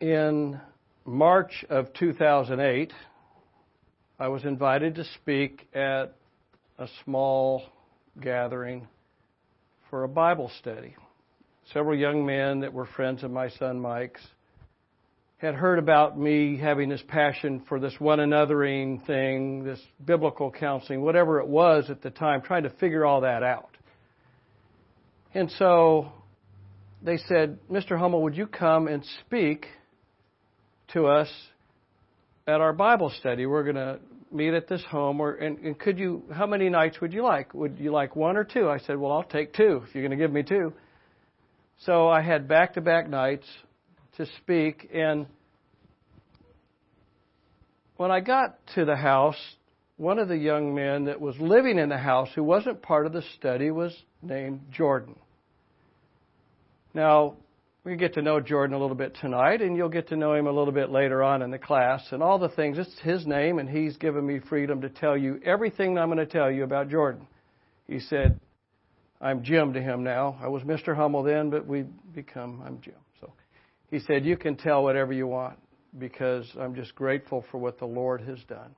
in March of 2008, I was invited to speak at a small gathering for a Bible study. Several young men that were friends of my son Mike's had heard about me having this passion for this one anothering thing, this biblical counseling, whatever it was at the time, trying to figure all that out. And so they said, Mr. Hummel, would you come and speak to us at our Bible study? We're going to meet at this home, or and, and could you? How many nights would you like? Would you like one or two? I said, well, I'll take two if you're going to give me two. So I had back-to-back nights to speak, and when I got to the house, one of the young men that was living in the house who wasn't part of the study was named Jordan. Now, we get to know Jordan a little bit tonight, and you'll get to know him a little bit later on in the class and all the things. It's his name, and he's given me freedom to tell you everything I'm going to tell you about Jordan. He said, I'm Jim to him now. I was Mr. Hummel then, but we become, I'm Jim. So he said, You can tell whatever you want because I'm just grateful for what the Lord has done.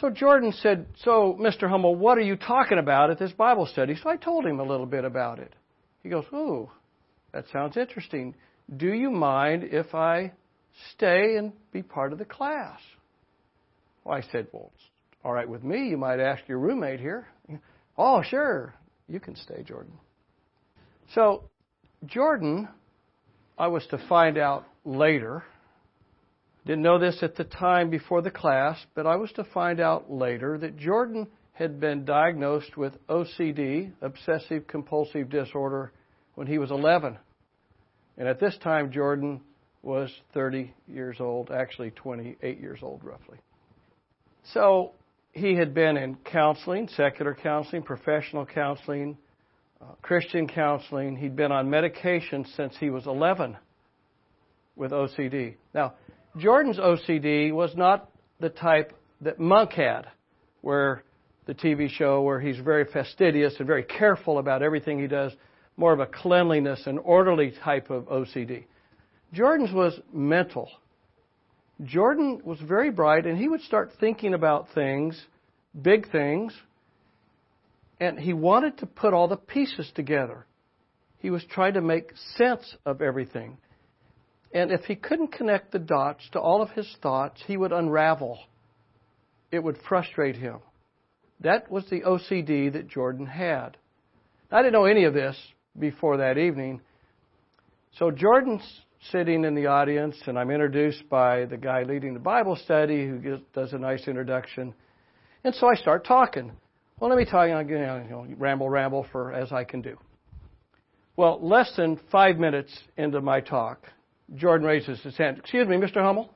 So Jordan said, So, Mr. Hummel, what are you talking about at this Bible study? So I told him a little bit about it. He goes, Oh, that sounds interesting. Do you mind if I stay and be part of the class? Well, I said, Well, it's all right with me. You might ask your roommate here. Oh, sure. You can stay, Jordan. So, Jordan, I was to find out later. Didn't know this at the time before the class, but I was to find out later that Jordan had been diagnosed with OCD, obsessive compulsive disorder, when he was 11. And at this time, Jordan was 30 years old, actually 28 years old, roughly. So he had been in counseling, secular counseling, professional counseling, uh, Christian counseling. He'd been on medication since he was 11 with OCD. Now, Jordan's OCD was not the type that Monk had, where the TV show where he's very fastidious and very careful about everything he does more of a cleanliness and orderly type of OCD. Jordan's was mental. Jordan was very bright, and he would start thinking about things, big things, and he wanted to put all the pieces together. He was trying to make sense of everything. And if he couldn't connect the dots to all of his thoughts, he would unravel. It would frustrate him. That was the OCD that Jordan had. I didn't know any of this before that evening. So Jordan's sitting in the audience, and I'm introduced by the guy leading the Bible study who does a nice introduction. And so I start talking. Well, let me tell you, know, ramble, ramble for as I can do. Well, less than five minutes into my talk, Jordan raises his hand. Excuse me, Mr. Hummel.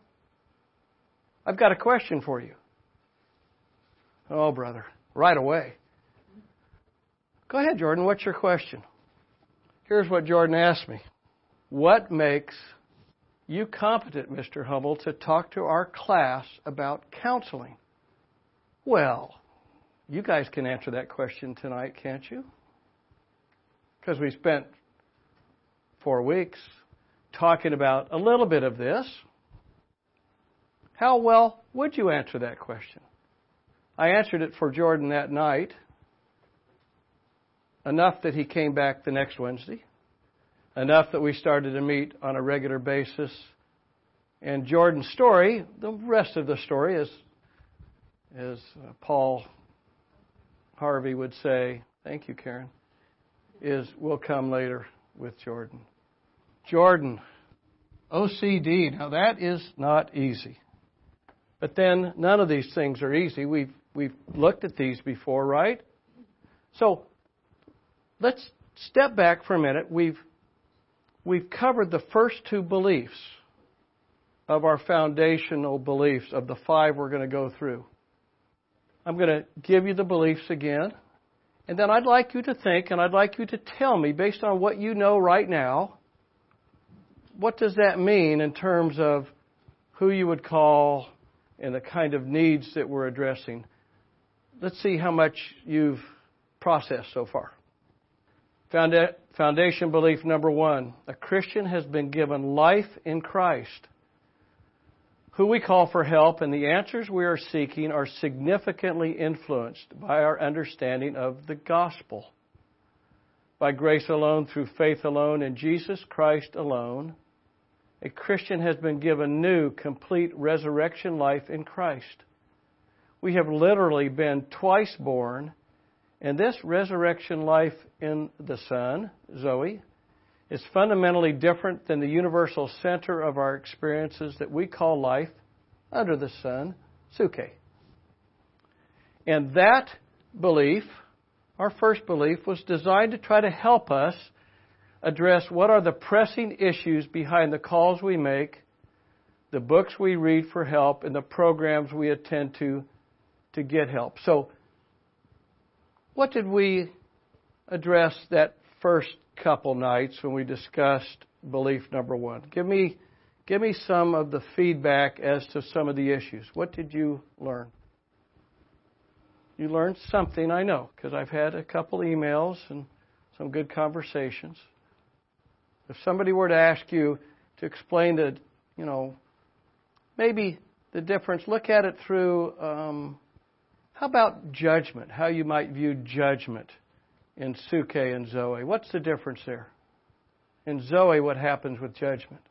I've got a question for you. Oh, brother, right away. Go ahead, Jordan. What's your question? Here's what Jordan asked me What makes you competent, Mr. Hummel, to talk to our class about counseling? Well, you guys can answer that question tonight, can't you? Because we spent four weeks talking about a little bit of this. How well would you answer that question? I answered it for Jordan that night enough that he came back the next Wednesday, enough that we started to meet on a regular basis. And Jordan's story, the rest of the story, is, as uh, Paul Harvey would say, thank you, Karen, is will come later with Jordan. Jordan, OCD. Now that is not easy. But then none of these things are easy. We've we've looked at these before, right? So let's step back for a minute. We've, we've covered the first two beliefs of our foundational beliefs of the five we're going to go through. I'm going to give you the beliefs again. And then I'd like you to think and I'd like you to tell me, based on what you know right now, what does that mean in terms of who you would call and the kind of needs that we're addressing? Let's see how much you've processed so far. Foundation belief number one a Christian has been given life in Christ. Who we call for help and the answers we are seeking are significantly influenced by our understanding of the gospel. By grace alone, through faith alone, in Jesus Christ alone, a Christian has been given new, complete resurrection life in Christ. We have literally been twice born and this resurrection life in the Son, Zoe, is fundamentally different than the universal center of our experiences that we call life under the sun, Psuche. And that belief, our first belief, was designed to try to help us address what are the pressing issues behind the calls we make, the books we read for help, and the programs we attend to to get help. So what did we address that first couple nights when we discussed belief number one? Give me, give me some of the feedback as to some of the issues. What did you learn? You learned something, I know, because I've had a couple emails and some good conversations. If somebody were to ask you to explain the, you know, maybe the difference, look at it through um, how about judgment? How you might view judgment in Psuche and Zoe? What's the difference there? In Zoe, what happens with judgment?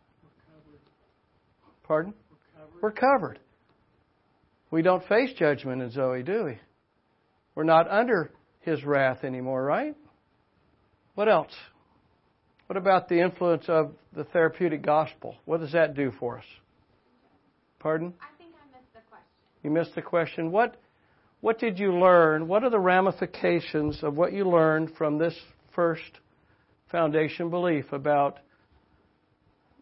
Pardon? We're covered. We're covered. We don't face judgment in Zoe, do we? We're not under his wrath anymore, right? What else? What about the influence of the therapeutic gospel? What does that do for us? Pardon? I think I missed the question. You missed the question. What what did you learn? What are the ramifications of what you learned from this first foundation belief about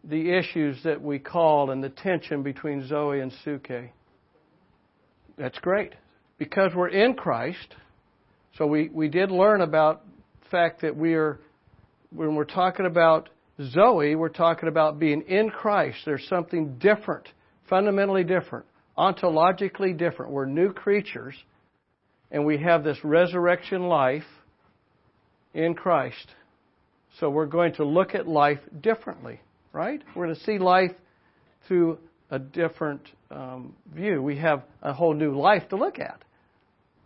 the issues that we call and the tension between Zoe and Psuche? That's great. Because we're in Christ, so we, we did learn about the fact that we are, when we're talking about Zoe, we're talking about being in Christ. There's something different, fundamentally different, ontologically different. We're new creatures and we have this resurrection life in Christ. So we're going to look at life differently, right? We're going to see life through a different um, view. We have a whole new life to look at.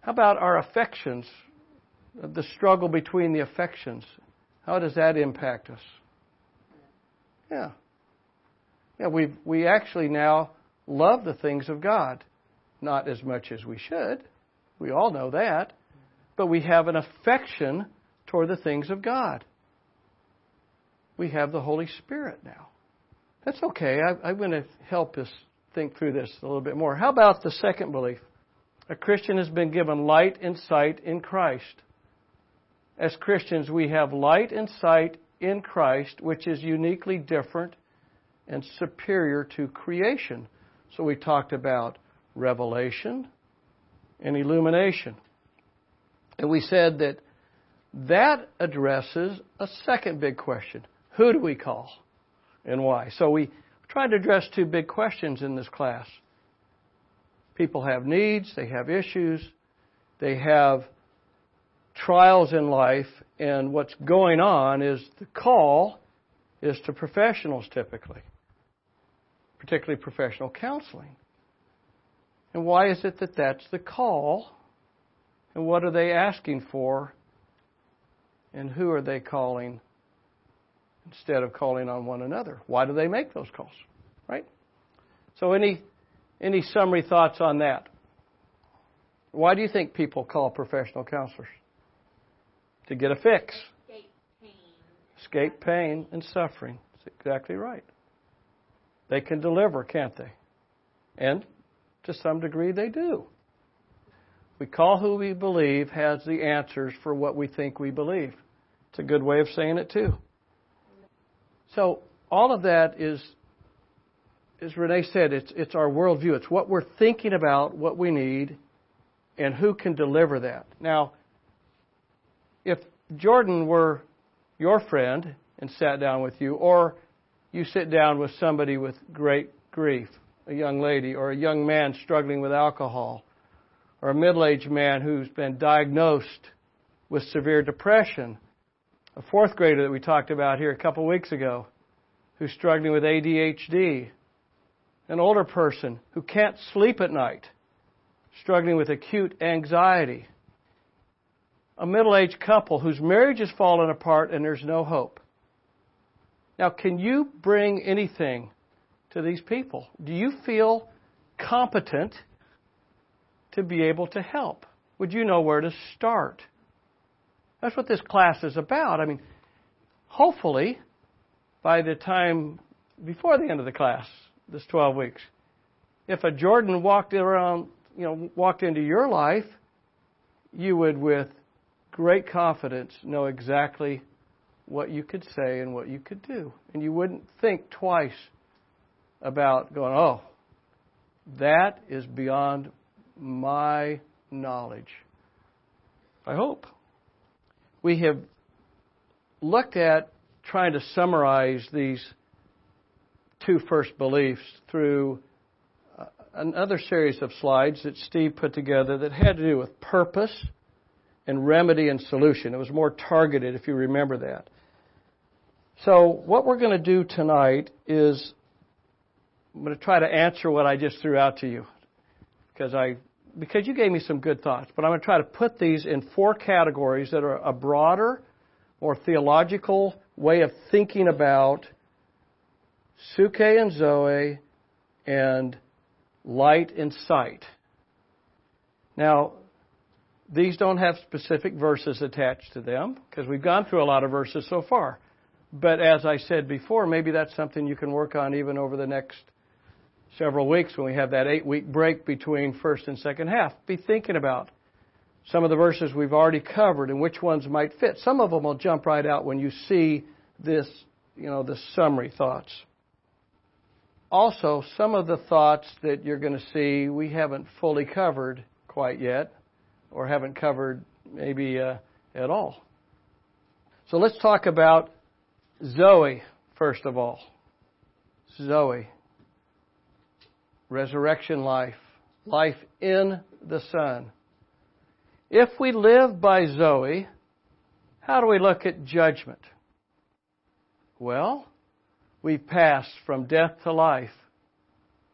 How about our affections? The struggle between the affections. How does that impact us? Yeah. Yeah, we we actually now love the things of God, not as much as we should. We all know that. But we have an affection toward the things of God. We have the Holy Spirit now. That's okay. I, am going to help us think through this a little bit more. How about the second belief? A Christian has been given light and sight in Christ. As Christians, we have light and sight in Christ, which is uniquely different and superior to creation. So we talked about revelation, and illumination. And we said that that addresses a second big question Who do we call and why? So we tried to address two big questions in this class. People have needs, they have issues, they have trials in life, and what's going on is the call is to professionals typically, particularly professional counseling. And why is it that that's the call? And what are they asking for? And who are they calling instead of calling on one another? Why do they make those calls? Right? So any any summary thoughts on that? Why do you think people call professional counselors? To get a fix. Escape pain. Escape pain and suffering. That's exactly right. They can deliver, can't they? And to some degree, they do. We call who we believe has the answers for what we think we believe. It's a good way of saying it, too. So, all of that is, as Renee said, it's, it's our worldview. It's what we're thinking about, what we need, and who can deliver that. Now, if Jordan were your friend and sat down with you, or you sit down with somebody with great grief, a young lady or a young man struggling with alcohol or a middle aged man who's been diagnosed with severe depression a fourth grader that we talked about here a couple weeks ago who's struggling with ADHD, an older person who can't sleep at night, struggling with acute anxiety, a middle aged couple whose marriage has fallen apart and there's no hope. Now, can you bring anything to these people? Do you feel competent to be able to help? Would you know where to start? That's what this class is about. I mean, hopefully, by the time before the end of the class, this 12 weeks, if a Jordan walked around, you know, walked into your life, you would, with great confidence, know exactly what you could say and what you could do. And you wouldn't think twice about going, oh, that is beyond my knowledge. I hope. We have looked at trying to summarize these two first beliefs through uh, another series of slides that Steve put together that had to do with purpose and remedy and solution. It was more targeted, if you remember that. So, what we're going to do tonight is I'm going to try to answer what I just threw out to you because I because you gave me some good thoughts, but I'm going to try to put these in four categories that are a broader, more theological way of thinking about psuche and Zoe and light and sight. Now, these don't have specific verses attached to them because we've gone through a lot of verses so far. But as I said before, maybe that's something you can work on even over the next several weeks when we have that eight week break between first and second half. Be thinking about some of the verses we've already covered and which ones might fit. Some of them will jump right out when you see this, you know, the summary thoughts. Also, some of the thoughts that you're going to see we haven't fully covered quite yet or haven't covered maybe uh, at all. So let's talk about Zoe first of all. Zoe resurrection life, life in the Son. If we live by Zoe, how do we look at judgment? Well, we pass from death to life.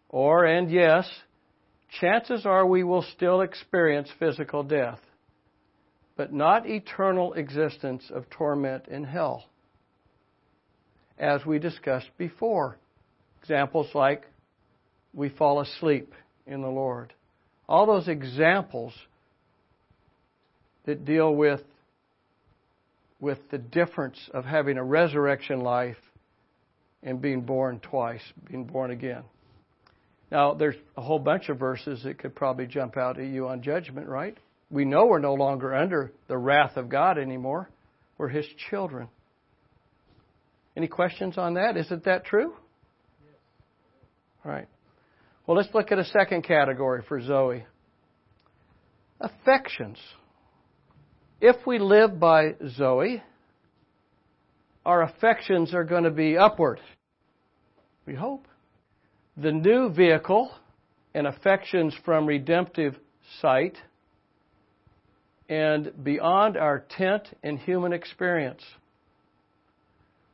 Or, and yes, chances are we will still experience physical death, but not eternal existence of torment in hell, as we discussed before. Examples like we fall asleep in the Lord. All those examples that deal with, with the difference of having a resurrection life and being born twice, being born again. Now, there's a whole bunch of verses that could probably jump out at you on judgment, right? We know we're no longer under the wrath of God anymore. We're His children. Any questions on that? Isn't that true? All right. Well, let's look at a second category for Zoe affections. If we live by Zoe, our affections are going to be upward. We hope. The new vehicle and affections from redemptive sight and beyond our tent and human experience.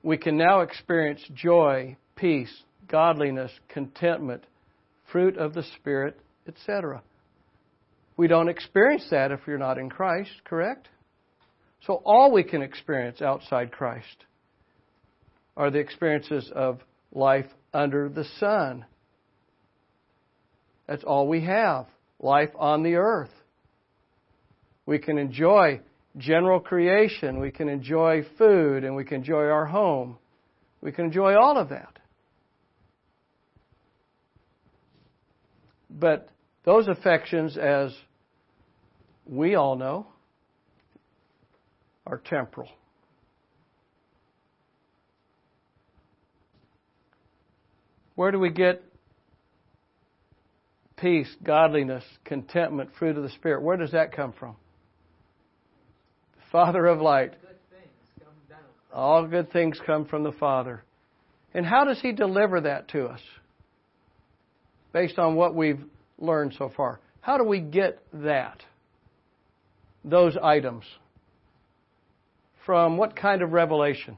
We can now experience joy, peace, godliness, contentment, fruit of the Spirit, etc. We don't experience that if you're not in Christ, correct? So all we can experience outside Christ are the experiences of life under the sun. That's all we have. Life on the earth. We can enjoy general creation. We can enjoy food and we can enjoy our home. We can enjoy all of that. But those affections, as we all know, are temporal. Where do we get peace, godliness, contentment, fruit of the Spirit? Where does that come from? Father of light. All good things come from the Father. And how does He deliver that to us? Based on what we've learned so far. How do we get that? Those items from what kind of revelation?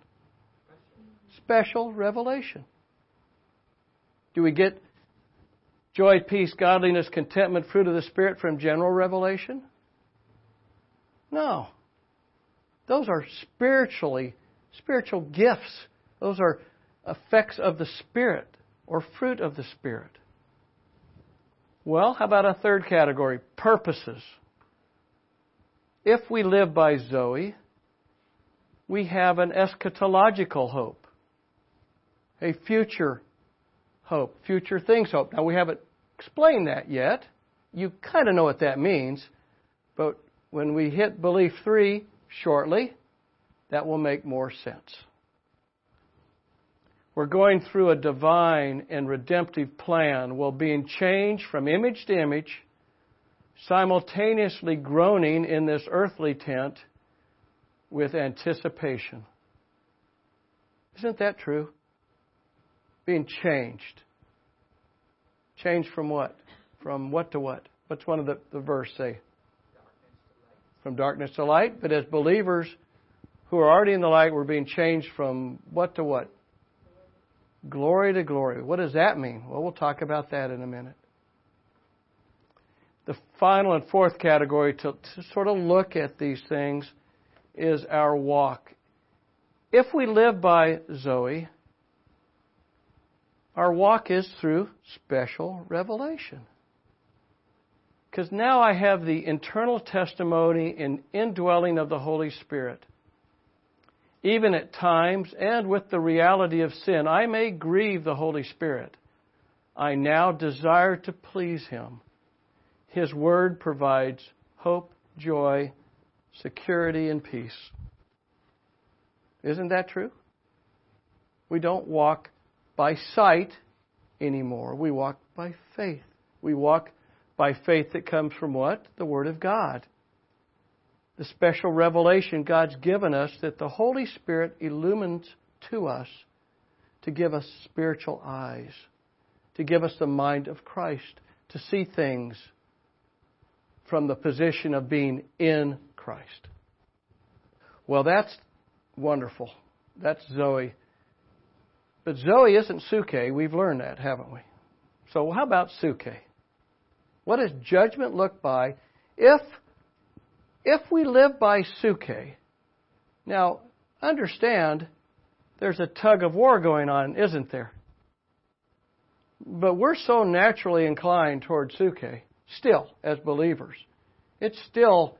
Special revelation. Do we get joy, peace, godliness, contentment, fruit of the Spirit from general revelation? No. Those are spiritually, spiritual gifts. Those are effects of the Spirit or fruit of the Spirit. Well, how about a third category? Purposes. If we live by Zoe, we have an eschatological hope, a future hope, future things hope. Now, we haven't explained that yet. You kind of know what that means, but when we hit belief three shortly, that will make more sense. We're going through a divine and redemptive plan while being changed from image to image, simultaneously groaning in this earthly tent with anticipation. Isn't that true? Being changed. Changed from what? From what to what? What's one of the, the verse say? From darkness to light. But as believers who are already in the light, we're being changed from what to what? Glory to glory. What does that mean? Well, we'll talk about that in a minute. The final and fourth category to, to sort of look at these things is our walk. If we live by Zoe, our walk is through special revelation. Because now I have the internal testimony and indwelling of the Holy Spirit even at times and with the reality of sin, I may grieve the Holy Spirit. I now desire to please Him. His Word provides hope, joy, security, and peace. Isn't that true? We don't walk by sight anymore. We walk by faith. We walk by faith that comes from what? The Word of God the special revelation God's given us that the Holy Spirit illumines to us to give us spiritual eyes, to give us the mind of Christ, to see things from the position of being in Christ. Well, that's wonderful. That's Zoe. But Zoe isn't Psuche. We've learned that, haven't we? So, how about Psuche? What does judgment look by if if we live by psuche, now understand there's a tug of war going on, isn't there? But we're so naturally inclined toward psuche, still, as believers. It's still,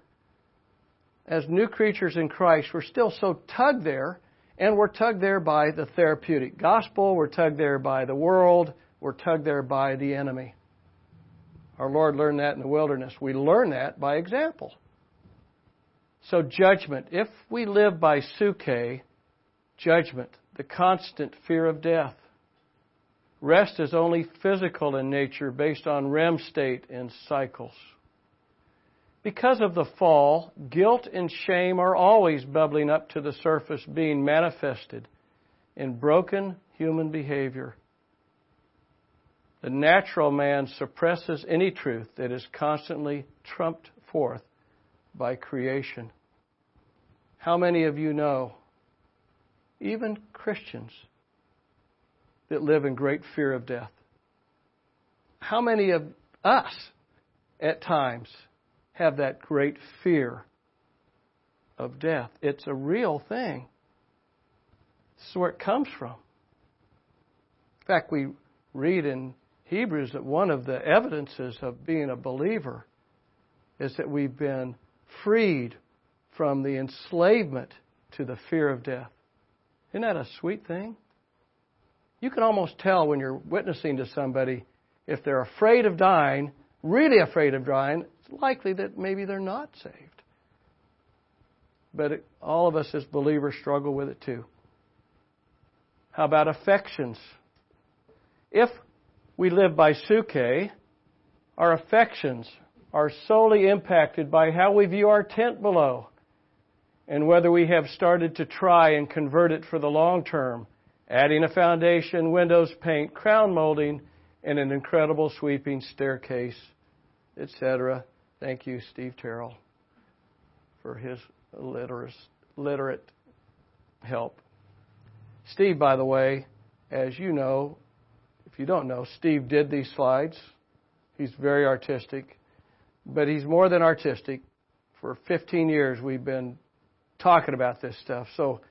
as new creatures in Christ, we're still so tugged there, and we're tugged there by the therapeutic gospel, we're tugged there by the world, we're tugged there by the enemy. Our Lord learned that in the wilderness. We learn that by example. So, judgment. If we live by psuche, judgment, the constant fear of death. Rest is only physical in nature based on REM state and cycles. Because of the fall, guilt and shame are always bubbling up to the surface, being manifested in broken human behavior. The natural man suppresses any truth that is constantly trumped forth by creation. How many of you know, even Christians, that live in great fear of death? How many of us, at times, have that great fear of death? It's a real thing. This is where it comes from. In fact, we read in Hebrews that one of the evidences of being a believer is that we've been freed from the enslavement to the fear of death. Isn't that a sweet thing? You can almost tell when you're witnessing to somebody if they're afraid of dying, really afraid of dying, it's likely that maybe they're not saved. But it, all of us as believers struggle with it too. How about affections? If we live by psuche, our affections are solely impacted by how we view our tent below and whether we have started to try and convert it for the long term, adding a foundation, windows, paint, crown molding, and an incredible sweeping staircase, etc. Thank you, Steve Terrell, for his literate help. Steve, by the way, as you know, if you don't know, Steve did these slides. He's very artistic, but he's more than artistic. For 15 years, we've been talking about this stuff. So,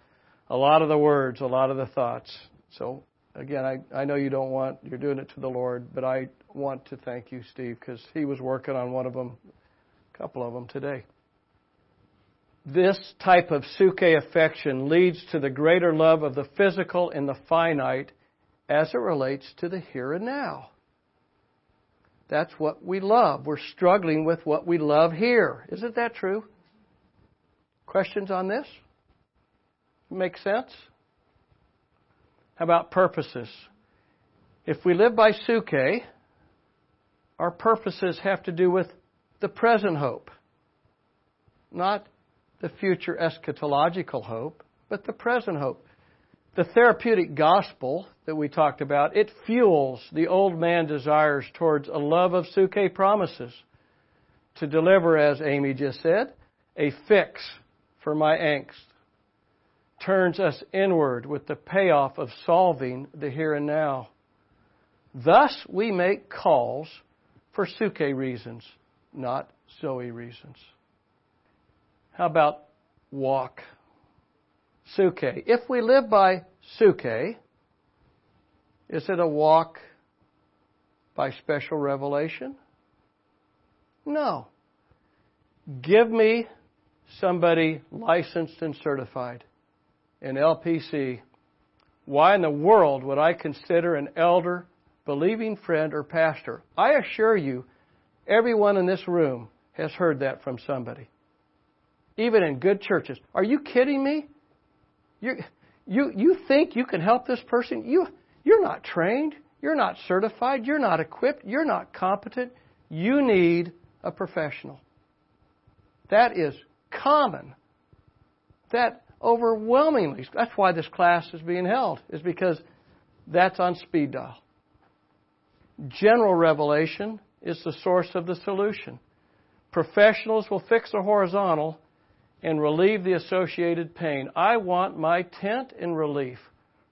a lot of the words, a lot of the thoughts. So, again, I, I know you don't want, you're doing it to the Lord, but I want to thank you, Steve, because he was working on one of them, a couple of them today. This type of psuche affection leads to the greater love of the physical and the finite as it relates to the here and now. That's what we love. We're struggling with what we love here. Isn't that true? Questions on this? Make sense? How about purposes? If we live by psuche, our purposes have to do with the present hope, not the future eschatological hope, but the present hope. The therapeutic gospel that we talked about, it fuels the old man desires towards a love of psuche promises to deliver, as Amy just said, a fix for my angst. Turns us inward with the payoff of solving the here and now. Thus, we make calls for psuche reasons, not Zoe reasons. How about walk? Psuche. If we live by psuche, is it a walk by special revelation? No. Give me somebody licensed and certified in LPC. Why in the world would I consider an elder, believing friend, or pastor? I assure you, everyone in this room has heard that from somebody. Even in good churches. Are you kidding me? You, you, you think you can help this person? You, you're not trained. You're not certified. You're not equipped. You're not competent. You need a professional. That is common. That overwhelmingly, that's why this class is being held, is because that's on speed dial. General revelation is the source of the solution. Professionals will fix the horizontal and relieve the associated pain. I want my tent in relief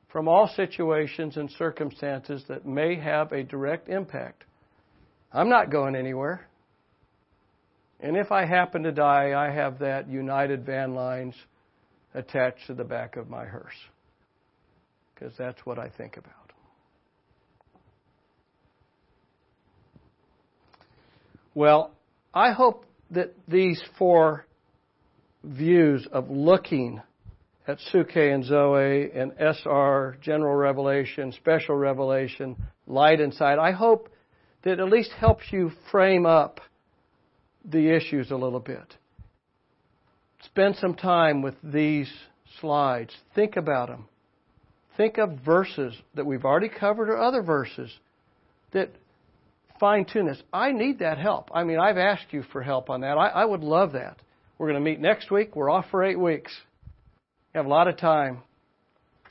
from all situations and circumstances that may have a direct impact. I'm not going anywhere. And if I happen to die, I have that United Van Lines attached to the back of my hearse. Because that's what I think about. Well, I hope that these four views of looking at Psuche and Zoe and SR, general revelation, special revelation, light inside, I hope that at least helps you frame up the issues a little bit. Spend some time with these slides. Think about them. Think of verses that we've already covered or other verses that fine tune this. I need that help. I mean, I've asked you for help on that. I, I would love that. We're going to meet next week. We're off for eight weeks. We have a lot of time.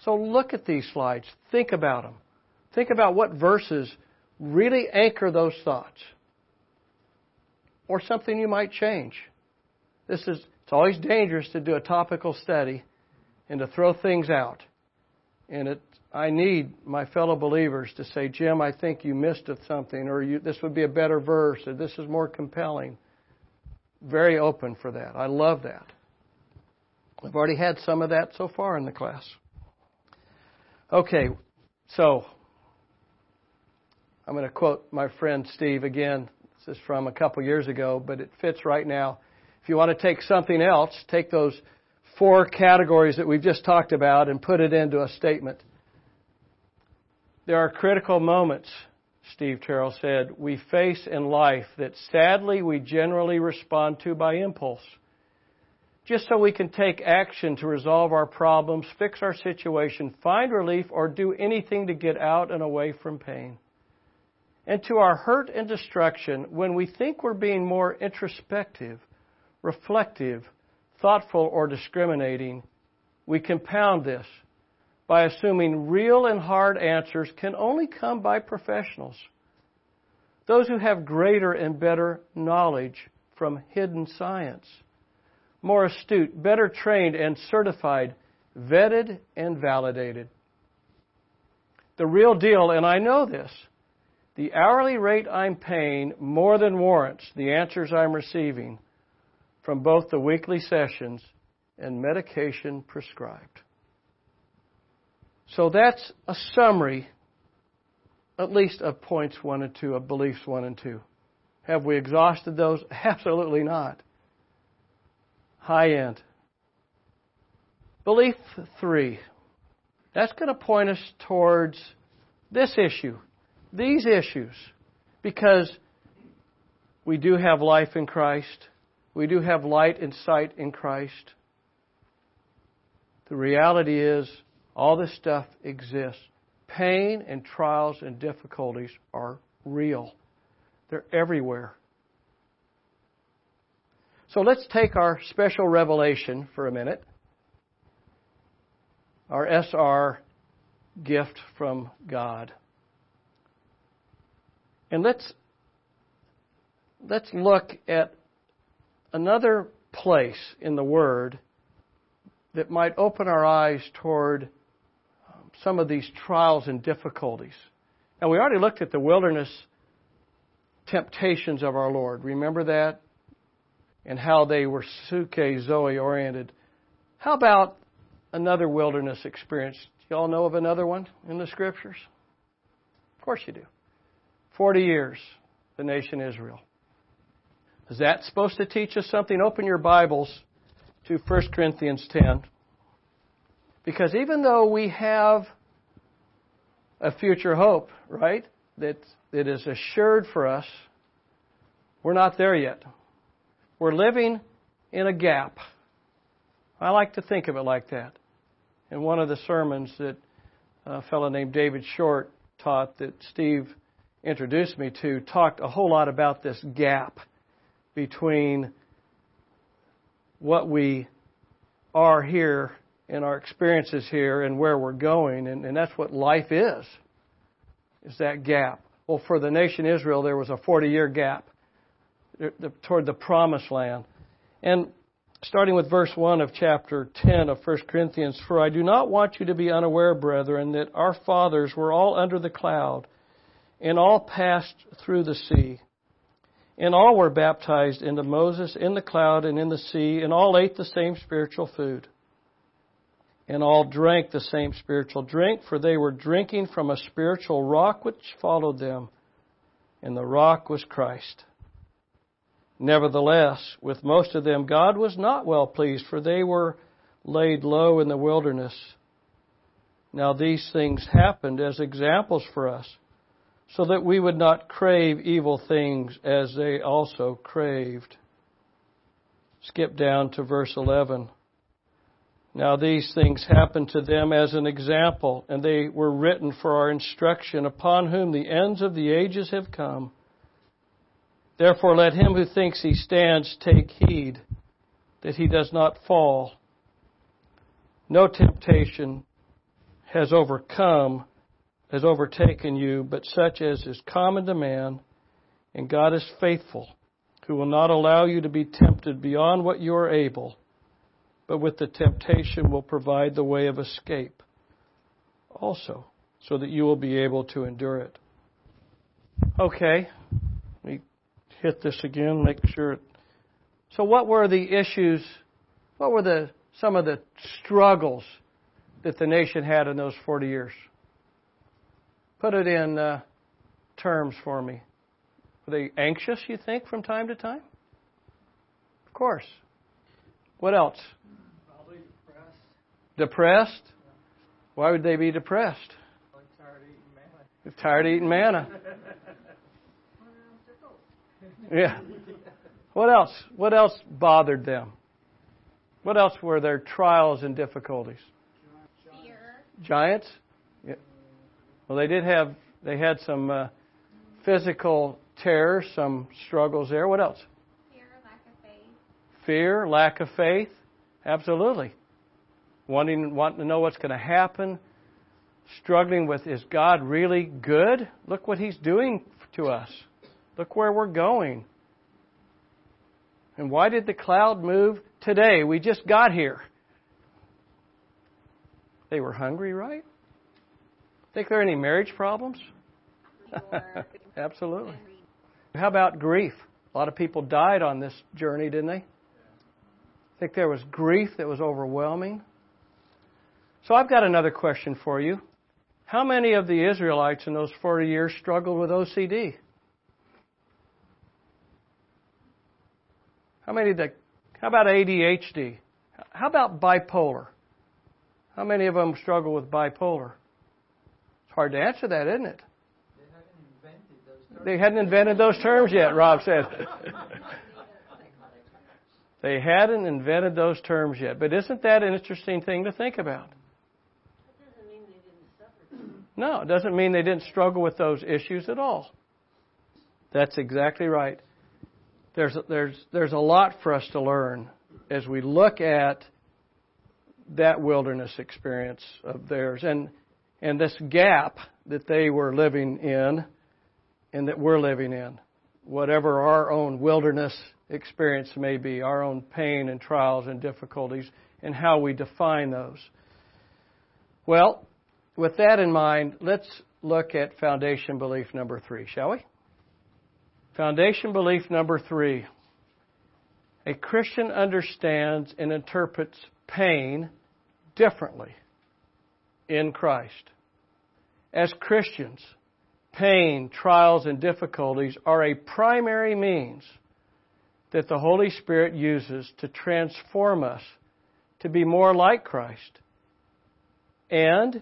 So look at these slides. Think about them. Think about what verses really anchor those thoughts. Or something you might change. This is it's always dangerous to do a topical study and to throw things out. And it, I need my fellow believers to say, Jim, I think you missed something, or you, this would be a better verse, or this is more compelling very open for that. I love that. I've already had some of that so far in the class. Okay, so I'm going to quote my friend Steve again. This is from a couple years ago, but it fits right now. If you want to take something else, take those four categories that we've just talked about and put it into a statement. There are critical moments Steve Terrell said, we face in life that sadly we generally respond to by impulse. Just so we can take action to resolve our problems, fix our situation, find relief, or do anything to get out and away from pain. And to our hurt and destruction, when we think we're being more introspective, reflective, thoughtful, or discriminating, we compound this by assuming real and hard answers can only come by professionals. Those who have greater and better knowledge from hidden science, more astute, better trained, and certified vetted and validated. The real deal, and I know this, the hourly rate I'm paying more than warrants the answers I'm receiving from both the weekly sessions and medication prescribed. So that's a summary, at least of points one and two, of beliefs one and two. Have we exhausted those? Absolutely not. High end. Belief three. That's going to point us towards this issue, these issues, because we do have life in Christ. We do have light and sight in Christ. The reality is, all this stuff exists. Pain and trials and difficulties are real, they're everywhere. So let's take our special revelation for a minute, our SR gift from God. And let's let's look at another place in the Word that might open our eyes toward some of these trials and difficulties. And we already looked at the wilderness temptations of our Lord. Remember that? And how they were psuche zoe oriented. How about another wilderness experience? Do you all know of another one in the scriptures? Of course you do. Forty years, the nation Israel. Is that supposed to teach us something? Open your Bibles to 1 Corinthians 10. Because even though we have a future hope, right, that, that is assured for us, we're not there yet. We're living in a gap. I like to think of it like that. In one of the sermons that a fellow named David Short taught that Steve introduced me to, talked a whole lot about this gap between what we are here and our experiences here and where we're going, and, and that's what life is, is that gap. Well, for the nation Israel, there was a 40 year gap toward the promised land. And starting with verse 1 of chapter 10 of 1 Corinthians, For I do not want you to be unaware, brethren, that our fathers were all under the cloud, and all passed through the sea and all were baptized into Moses in the cloud and in the sea, and all ate the same spiritual food. And all drank the same spiritual drink, for they were drinking from a spiritual rock which followed them, and the rock was Christ. Nevertheless, with most of them God was not well pleased, for they were laid low in the wilderness. Now these things happened as examples for us so that we would not crave evil things as they also craved. Skip down to verse 11. Now these things happened to them as an example, and they were written for our instruction, upon whom the ends of the ages have come. Therefore let him who thinks he stands take heed that he does not fall. No temptation has overcome has overtaken you, but such as is common to man, and God is faithful, who will not allow you to be tempted beyond what you are able, but with the temptation will provide the way of escape also, so that you will be able to endure it. Okay, let me hit this again, make sure. So, what were the issues? What were the some of the struggles that the nation had in those 40 years? Put it in uh, terms for me. Were they anxious, you think, from time to time? Of course. What else? Probably depressed. Depressed? Why would they be depressed? Like tired of eating manna. They're tired of eating manna. Yeah. What else? What else bothered them? What else were their trials and difficulties? Fear. Giants? Well, they did have they had some uh, physical terror, some struggles there. What else? Fear, lack of faith. Fear, lack of faith. Absolutely. Wanting wanting to know what's going to happen. Struggling with is God really good? Look what He's doing to us. Look where we're going. And why did the cloud move today? We just got here. They were hungry, right? Think there are any marriage problems? Absolutely. How about grief? A lot of people died on this journey, didn't they? Think there was grief that was overwhelming? So I've got another question for you. How many of the Israelites in those 40 years struggled with OCD? How many that how about ADHD? How about bipolar? How many of them struggle with bipolar? It's hard to answer that, isn't it? They hadn't invented those terms yet, Rob said. they hadn't invented those terms yet. But isn't that an interesting thing to think about? No, it doesn't mean they didn't struggle with those issues at all. That's exactly right. There's, there's, there's a lot for us to learn as we look at that wilderness experience of theirs and, and this gap that they were living in and that we're living in. Whatever our own wilderness experience may be, our own pain and trials and difficulties, and how we define those. Well, with that in mind, let's look at foundation belief number three, shall we? Foundation belief number three. A Christian understands and interprets pain differently in Christ. As Christians, pain, trials, and difficulties are a primary means that the Holy Spirit uses to transform us to be more like Christ and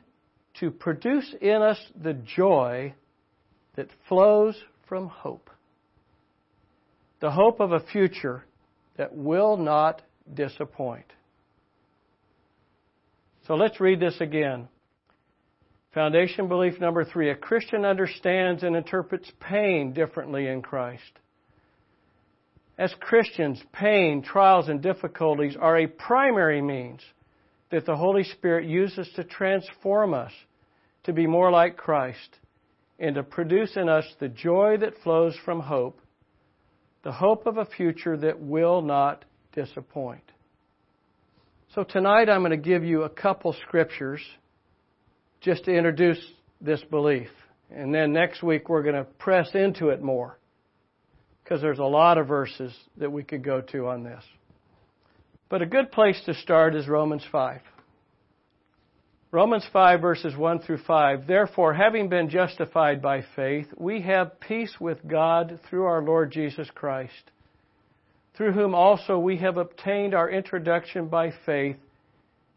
to produce in us the joy that flows from hope. The hope of a future that will not disappoint. So let's read this again. Foundation belief number three a Christian understands and interprets pain differently in Christ. As Christians, pain, trials, and difficulties are a primary means that the Holy Spirit uses to transform us to be more like Christ and to produce in us the joy that flows from hope, the hope of a future that will not disappoint. So tonight I'm going to give you a couple scriptures just to introduce this belief. And then next week we're going to press into it more because there's a lot of verses that we could go to on this. But a good place to start is Romans 5. Romans 5, verses 1 through 5. Therefore, having been justified by faith, we have peace with God through our Lord Jesus Christ, through whom also we have obtained our introduction by faith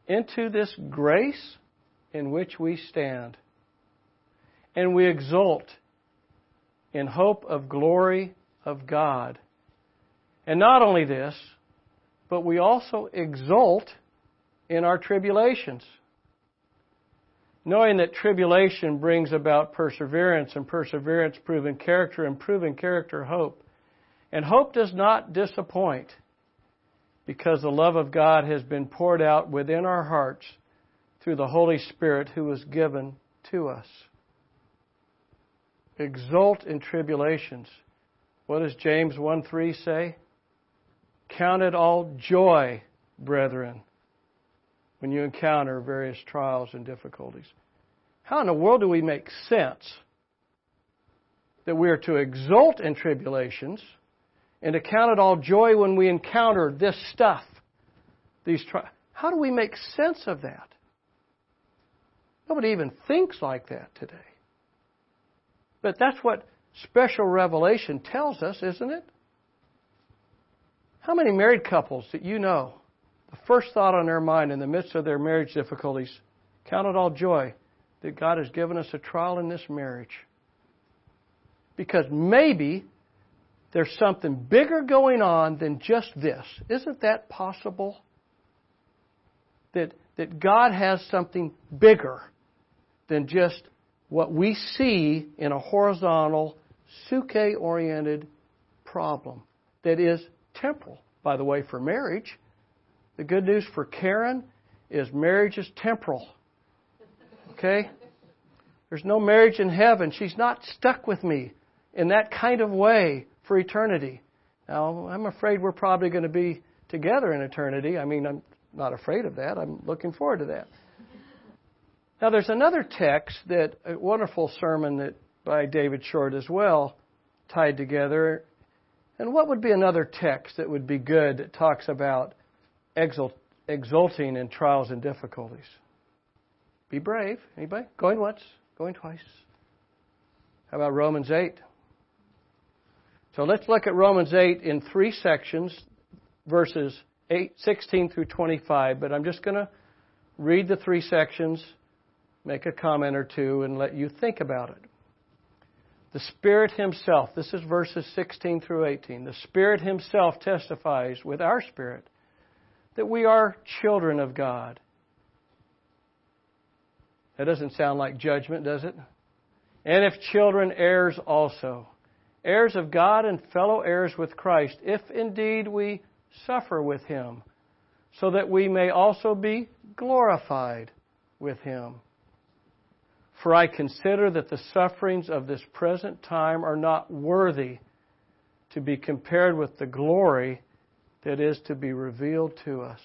into this grace in which we stand. And we exult in hope of glory of God. And not only this, but we also exult in our tribulations, knowing that tribulation brings about perseverance, and perseverance, proven character, and proven character, hope. And hope does not disappoint because the love of God has been poured out within our hearts through the Holy Spirit who was given to us. Exult in tribulations. What does James 1 3 say? Count it all joy, brethren, when you encounter various trials and difficulties. How in the world do we make sense that we are to exult in tribulations and to count it all joy when we encounter this stuff, these trials? How do we make sense of that? Nobody even thinks like that today. But that's what special revelation tells us, isn't it? How many married couples that you know, the first thought on their mind in the midst of their marriage difficulties, count it all joy that God has given us a trial in this marriage? Because maybe there's something bigger going on than just this. Isn't that possible? That, that God has something bigger than just what we see in a horizontal, psuche oriented problem that is temporal, by the way, for marriage. The good news for Karen is marriage is temporal. Okay? There's no marriage in heaven. She's not stuck with me in that kind of way for eternity. Now, I'm afraid we're probably going to be together in eternity. I mean, I'm not afraid of that. I'm looking forward to that. Now, there's another text that a wonderful sermon that by David Short as well, tied together. And what would be another text that would be good that talks about exult, exulting in trials and difficulties? Be brave. Anybody? Going once, going twice. How about Romans 8? So let's look at Romans 8 in three sections, verses 8, 16 through 25. But I'm just going to read the three sections, make a comment or two, and let you think about it. The Spirit Himself, this is verses 16 through 18. The Spirit Himself testifies with our spirit that we are children of God. That doesn't sound like judgment, does it? And if children, heirs also. Heirs of God and fellow heirs with Christ, if indeed we suffer with Him, so that we may also be glorified with Him. For I consider that the sufferings of this present time are not worthy to be compared with the glory that is to be revealed to us.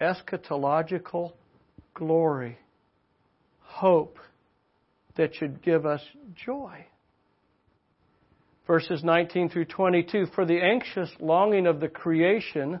Eschatological glory, hope that should give us joy. Verses 19 through 22 For the anxious longing of the creation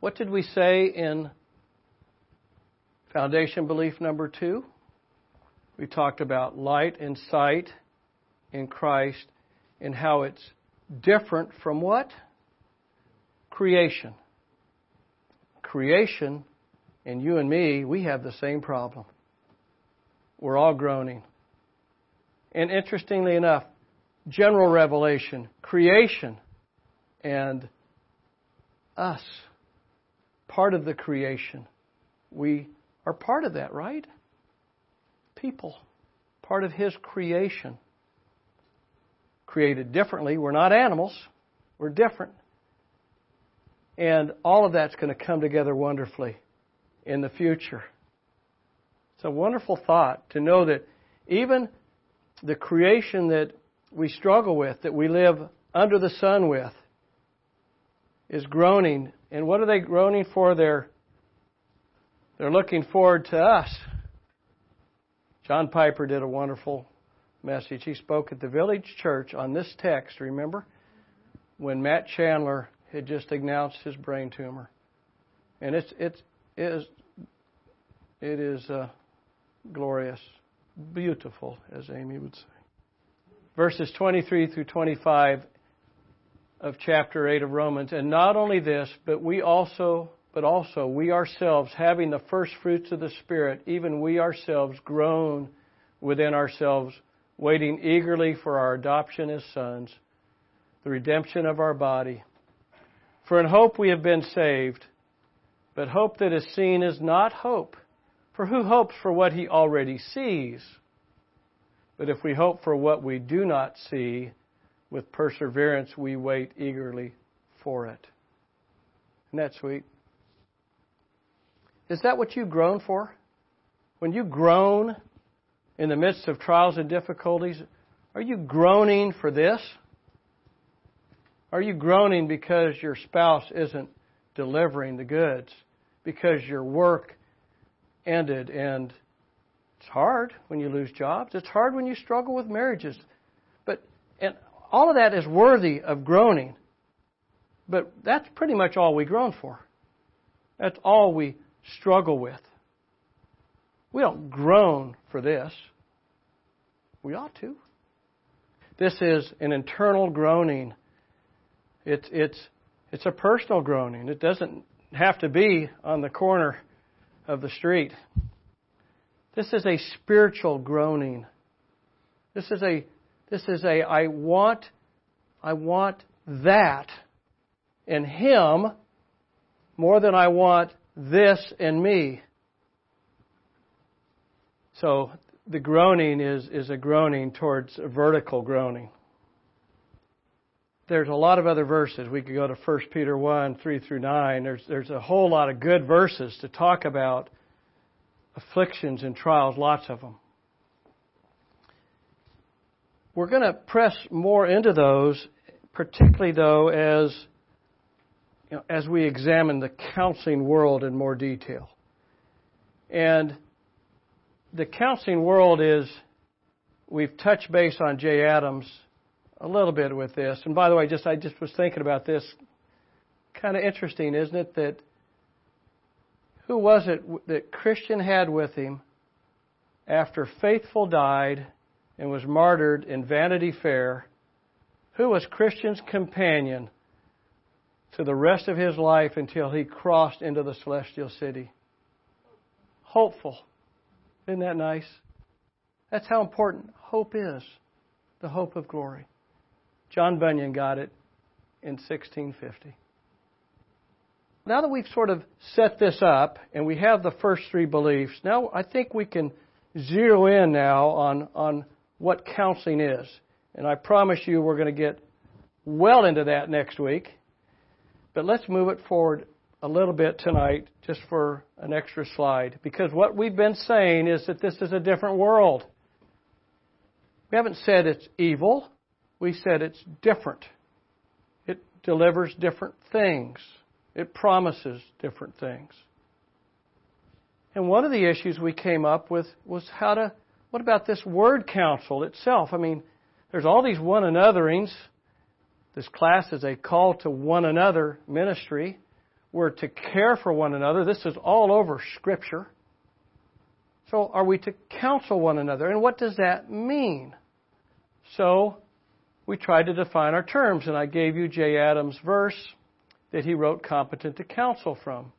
What did we say in foundation belief number two? We talked about light and sight in Christ and how it's different from what? Creation. Creation and you and me, we have the same problem. We're all groaning. And interestingly enough, general revelation, creation, and us part of the creation. We are part of that, right? People, part of His creation. Created differently. We're not animals, we're different. And all of that's going to come together wonderfully in the future. It's a wonderful thought to know that even the creation that we struggle with, that we live under the sun with, is groaning. And what are they groaning for? They're, they're looking forward to us. John Piper did a wonderful message. He spoke at the village church on this text, remember? When Matt Chandler had just announced his brain tumor. And it's, it's, it is, it is uh, glorious, beautiful, as Amy would say. Verses 23 through 25 of chapter 8 of Romans. And not only this, but we also, but also we ourselves, having the first fruits of the Spirit, even we ourselves groan within ourselves, waiting eagerly for our adoption as sons, the redemption of our body. For in hope we have been saved. But hope that is seen is not hope. For who hopes for what he already sees? But if we hope for what we do not see, with perseverance we wait eagerly for it. Isn't that sweet? Is that what you groan for? When you groan in the midst of trials and difficulties, are you groaning for this? Are you groaning because your spouse isn't delivering the goods? Because your work ended and it's hard when you lose jobs. It's hard when you struggle with marriages. But and all of that is worthy of groaning. But that's pretty much all we groan for. That's all we struggle with. We don't groan for this. We ought to. This is an internal groaning. It's, it's, it's a personal groaning. It doesn't have to be on the corner of the street. This is a spiritual groaning. This is a this is a I want I want that in him more than I want this in me. So the groaning is, is a groaning towards a vertical groaning. There's a lot of other verses. We could go to 1 Peter 1, 3 through 9. There's, there's a whole lot of good verses to talk about afflictions and trials, lots of them. We're going to press more into those, particularly though as you know, as we examine the counseling world in more detail. And the counseling world is, we've touched base on Jay Adams a little bit with this. And by the way, just I just was thinking about this. Kind of interesting, isn't it? That who was it that Christian had with him after Faithful died and was martyred in Vanity Fair? Who was Christian's companion to the rest of his life until he crossed into the celestial city? Hopeful. Isn't that nice? That's how important hope is the hope of glory. John Bunyan got it in 1650. Now that we've sort of set this up and we have the first three beliefs, now I think we can zero in now on, on what counseling is. And I promise you we're going to get well into that next week. But let's move it forward a little bit tonight just for an extra slide. Because what we've been saying is that this is a different world. We haven't said it's evil. We said it's different. It delivers different things. It promises different things. And one of the issues we came up with was how to, what about this word counsel itself? I mean, there's all these one anotherings. This class is a call to one another ministry. We're to care for one another. This is all over Scripture. So, are we to counsel one another? And what does that mean? So, we tried to define our terms, and I gave you Jay Adams' verse that he wrote Competent to Counsel from.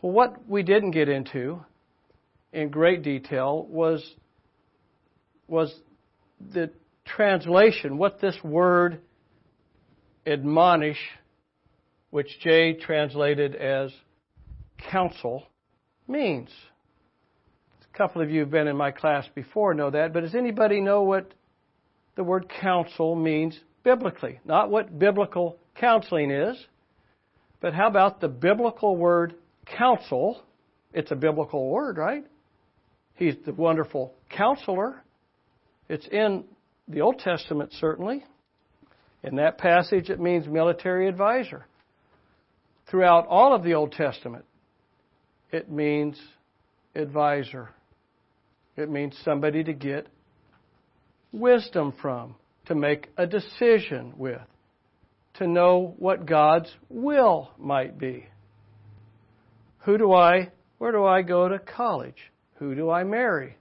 Well, what we didn't get into in great detail was, was the translation, what this word admonish, which Jay translated as counsel, means. A couple of you have been in my class before know that, but does anybody know what the word counsel means biblically? Not what biblical counseling is, but how about the biblical word counsel? It's a biblical word, right? He's the wonderful counselor. It's in the Old Testament, certainly. In that passage, it means military advisor. Throughout all of the Old Testament, it means advisor. It means somebody to get wisdom from, to make a decision with to know what God's will might be. Who do I, where do I go to college? Who do I marry?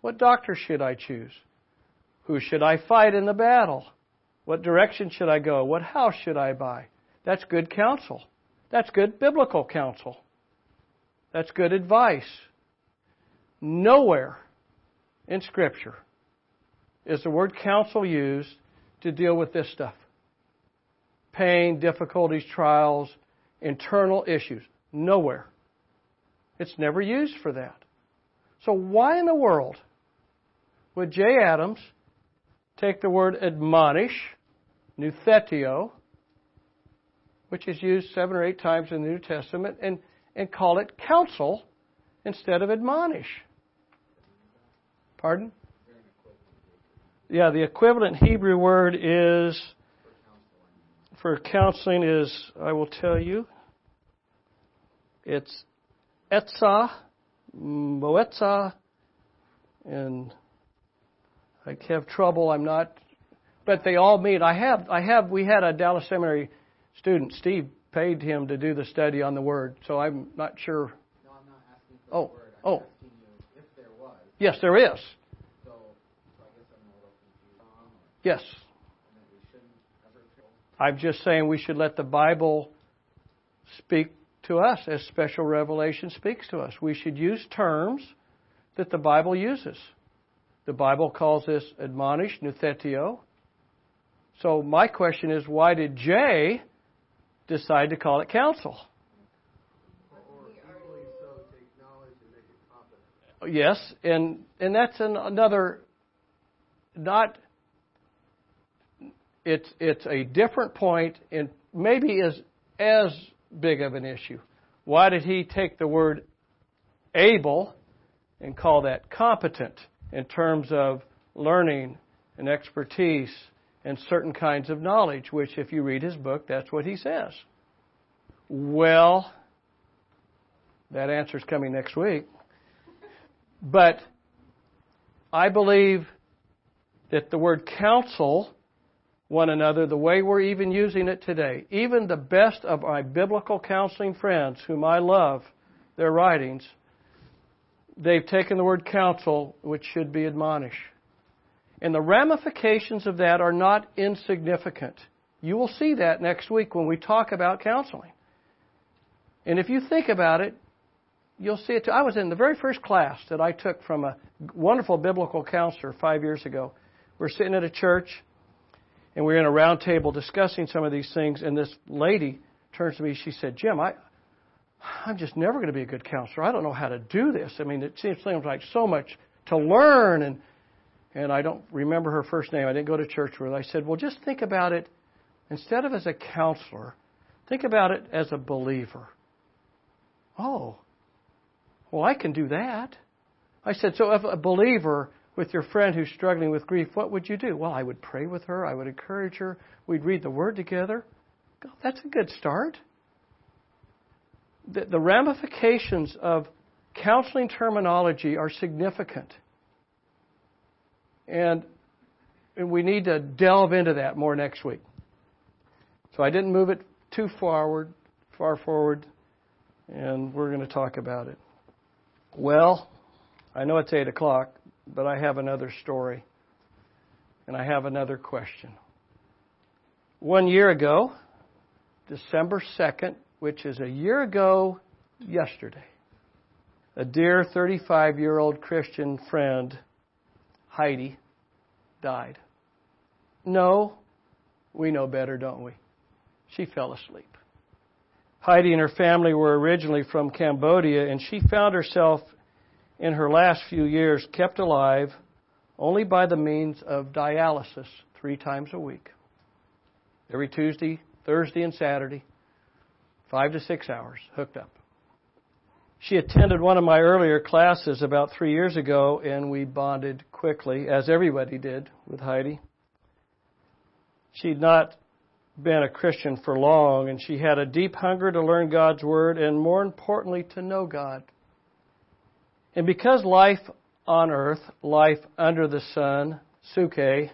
What doctor should I choose? Who should I fight in the battle? What direction should I go? What house should I buy? That's good counsel. That's good biblical counsel. That's good advice. Nowhere in Scripture is the word counsel used to deal with this stuff pain, difficulties, trials, internal issues. Nowhere. It's never used for that. So why in the world would Jay Adams take the word admonish, nuthetio, which is used seven or eight times in the New Testament, and, and call it counsel instead of admonish? Pardon? Yeah, the equivalent Hebrew word is for counseling is, I will tell you, it's etza, moetza, and I have trouble. I'm not, but they all meet. I have, I have. We had a Dallas Seminary student, Steve, paid him to do the study on the word, so I'm not sure. No, I'm not asking for oh, the word. I'm oh. asking you if there was. Yes, there is. So, so I guess I'm a little confused on, Yes. and that we shouldn't ever feel. I'm just saying we should let the Bible speak to us as special revelation speaks to us. We should use terms that the Bible uses. The Bible calls this admonish, nouthetio. So my question is, why did Jay decide to call it counsel? Yes, and and that's an, another not it's it's a different point and maybe is as big of an issue. Why did he take the word able and call that competent in terms of learning and expertise and certain kinds of knowledge, which if you read his book, that's what he says. Well, that answer's coming next week. But I believe that the word counsel one another the way we're even using it today. Even the best of my biblical counseling friends, whom I love, their writings, they've taken the word counsel, which should be admonish. And the ramifications of that are not insignificant. You will see that next week when we talk about counseling. And if you think about it, you'll see it too. I was in the very first class that I took from a wonderful biblical counselor five years ago. We're sitting at a church and we were in a round table discussing some of these things, and this lady turns to me. She said, "Jim, I, I'm just never going to be a good counselor. I don't know how to do this. I mean, it seems, like so much to learn." And and I don't remember her first name. I didn't go to church with her. I said, "Well, just think about it instead of as a counselor, think about it as a believer." Oh, well, I can do that. I said, so if a believer with your friend who's struggling with grief, what would you do? Well, I would pray with her. I would encourage her. We'd read the Word together. That's a good start. The, the ramifications of counseling terminology are significant. And, and we need to delve into that more next week. So I didn't move it too forward, far forward, and we're going to talk about it. Well, I know it's 8 o'clock but I have another story. And I have another question. One year ago, December 2nd, which is a year ago yesterday, a dear 35 year old Christian friend, Heidi, died. No, we know better, don't we? She fell asleep. Heidi and her family were originally from Cambodia, and she found herself in her last few years kept alive only by the means of dialysis three times a week. Every Tuesday, Thursday, and Saturday, five to six hours hooked up. She attended one of my earlier classes about three years ago, and we bonded quickly, as everybody did with Heidi. She'd not been a Christian for long, and she had a deep hunger to learn God's Word and, more importantly, to know God. And because life on earth, life under the sun, Psuche,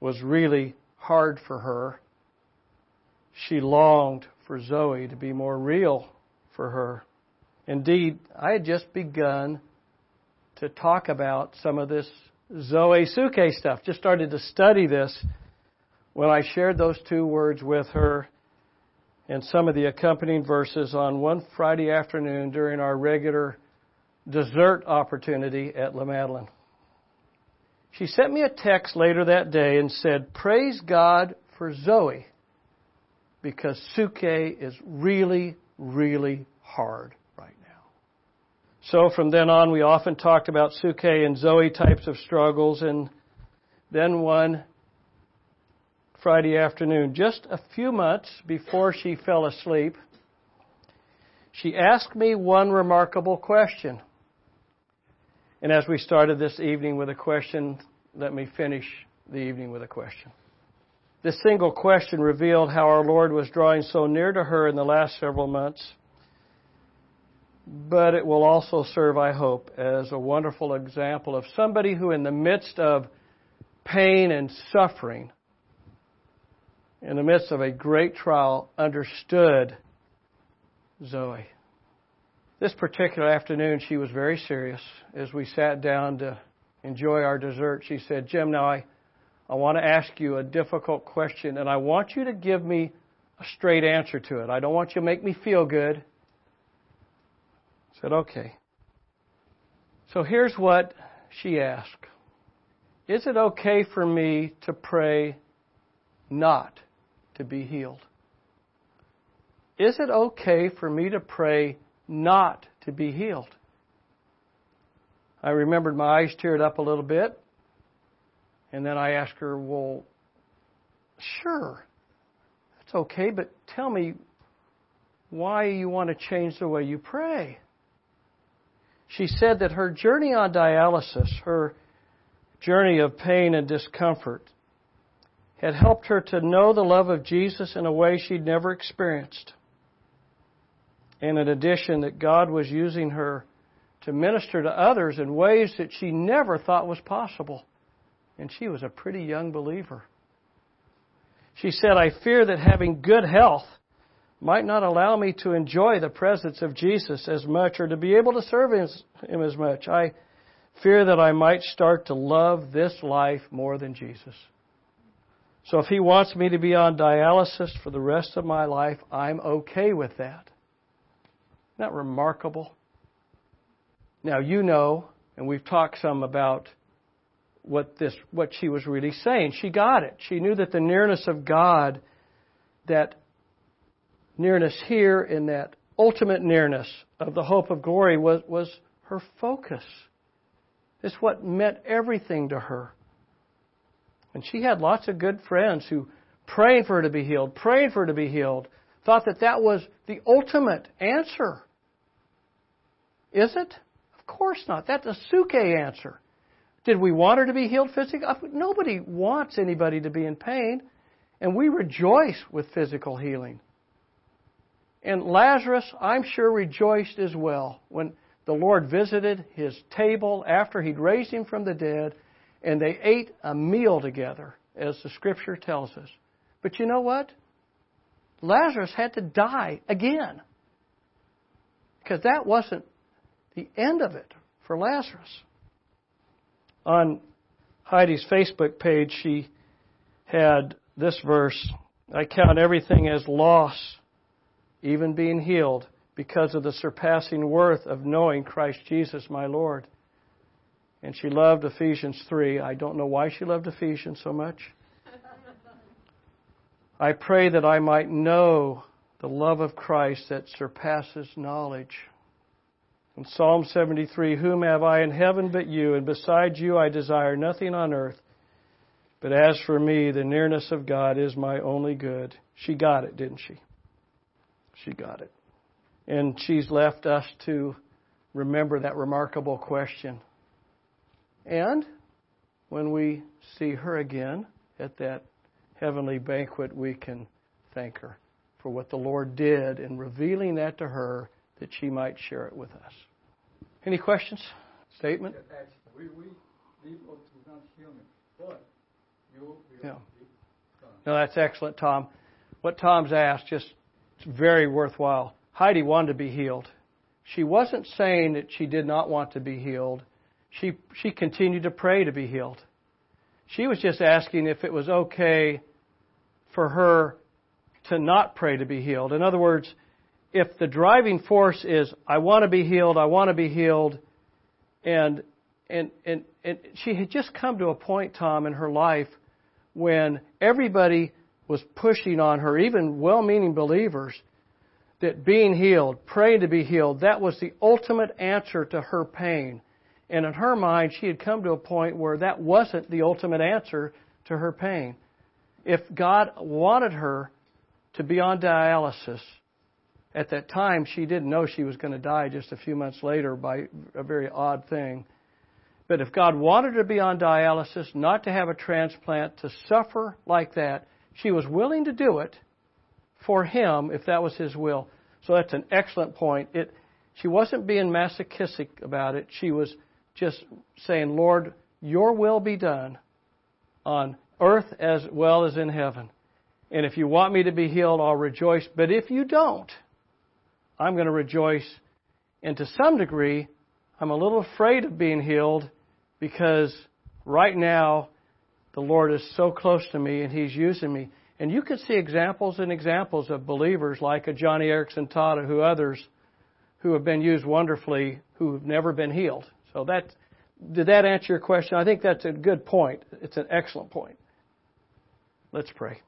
was really hard for her, she longed for Zoe to be more real for her. Indeed, I had just begun to talk about some of this Zoe Psuche stuff. Just started to study this when I shared those two words with her and some of the accompanying verses on one Friday afternoon during our regular dessert opportunity at La Madeleine. She sent me a text later that day and said, Praise God for Zoe because Psuche is really, really hard right now. So from then on, we often talked about Psuche and Zoe types of struggles. And then one Friday afternoon, just a few months before she fell asleep, she asked me one remarkable question. And as we started this evening with a question, let me finish the evening with a question. This single question revealed how our Lord was drawing so near to her in the last several months. But it will also serve, I hope, as a wonderful example of somebody who, in the midst of pain and suffering, in the midst of a great trial, understood Zoe. This particular afternoon, she was very serious. As we sat down to enjoy our dessert, she said, Jim, now I, I want to ask you a difficult question, and I want you to give me a straight answer to it. I don't want you to make me feel good. I said, okay. So here's what she asked Is it okay for me to pray not to be healed? Is it okay for me to pray not to be healed. I remembered my eyes teared up a little bit. And then I asked her, Well, sure, that's okay, but tell me why you want to change the way you pray. She said that her journey on dialysis, her journey of pain and discomfort, had helped her to know the love of Jesus in a way she'd never experienced. And in addition, that God was using her to minister to others in ways that she never thought was possible. And she was a pretty young believer. She said, I fear that having good health might not allow me to enjoy the presence of Jesus as much or to be able to serve him as much. I fear that I might start to love this life more than Jesus. So if he wants me to be on dialysis for the rest of my life, I'm okay with that. Isn't that remarkable? Now you know, and we've talked some about what this what she was really saying. She got it. She knew that the nearness of God, that nearness here in that ultimate nearness of the hope of glory was, was her focus. It's what meant everything to her. And she had lots of good friends who prayed for her to be healed, prayed for her to be healed, thought that that was the ultimate answer. Is it? Of course not. That's a psuche answer. Did we want her to be healed physically? Nobody wants anybody to be in pain, and we rejoice with physical healing. And Lazarus, I'm sure, rejoiced as well when the Lord visited his table after he'd raised him from the dead, and they ate a meal together, as the scripture tells us. But you know what? Lazarus had to die again. Because that wasn't the end of it for Lazarus. On Heidi's Facebook page, she had this verse I count everything as loss even being healed, because of the surpassing worth of knowing Christ Jesus my Lord. And she loved Ephesians 3. I don't know why she loved Ephesians so much. I pray that I might know the love of Christ that surpasses knowledge. In Psalm 73, Whom have I in heaven but you, and besides you I desire nothing on earth. But as for me, the nearness of God is my only good. She got it, didn't she? She got it. And she's left us to remember that remarkable question. And when we see her again at that heavenly banquet, we can thank her for what the Lord did in revealing that to her that she might share it with us. Any questions? Statement? We, we not human, but you, yeah. No, that's excellent, Tom. What Tom's asked, just it's very worthwhile. Heidi wanted to be healed. She wasn't saying that she did not want to be healed. She, she continued to pray to be healed. She was just asking if it was okay for her to not pray to be healed. In other words, if the driving force is, I want to be healed, I want to be healed, and, and, and, and she had just come to a point, Tom, in her life when everybody was pushing on her, even well meaning believers, that being healed, praying to be healed, that was the ultimate answer to her pain. And in her mind, she had come to a point where that wasn't the ultimate answer to her pain. If God wanted her to be on dialysis, at that time she didn't know she was going to die just a few months later by a very odd thing. But if God wanted her to be on dialysis, not to have a transplant, to suffer like that, she was willing to do it for him if that was his will. So that's an excellent point. It, she wasn't being masochistic about it. She was just saying, Lord, your will be done on earth as well as in heaven. And if you want me to be healed, I'll rejoice. But if you don't, I'm going to rejoice. And to some degree, I'm a little afraid of being healed because right now the Lord is so close to me and He's using me. And you can see examples and examples of believers like a Joni Eareckson Tada, who others who have been used wonderfully who have never been healed. So that did that answer your question? I think that's a good point. It's an excellent point. Let's pray.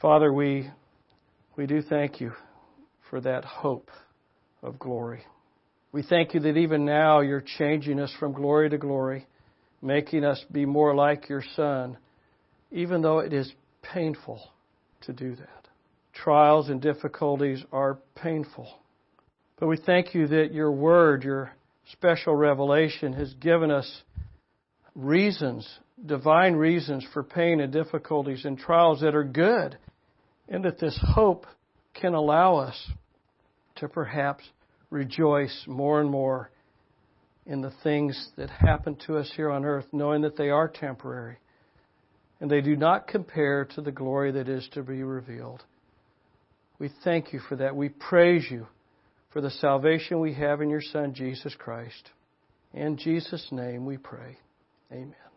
Father, we we do thank you for that hope of glory. We thank you that even now you're changing us from glory to glory, making us be more like your Son, even though it is painful to do that. Trials and difficulties are painful. But we thank you that your word, your special revelation, has given us reasons, divine reasons for pain and difficulties and trials that are good, and that this hope can allow us to perhaps rejoice more and more in the things that happen to us here on earth, knowing that they are temporary and they do not compare to the glory that is to be revealed. We thank you for that. We praise you for the salvation we have in your Son, Jesus Christ. In Jesus' name we pray. Amen.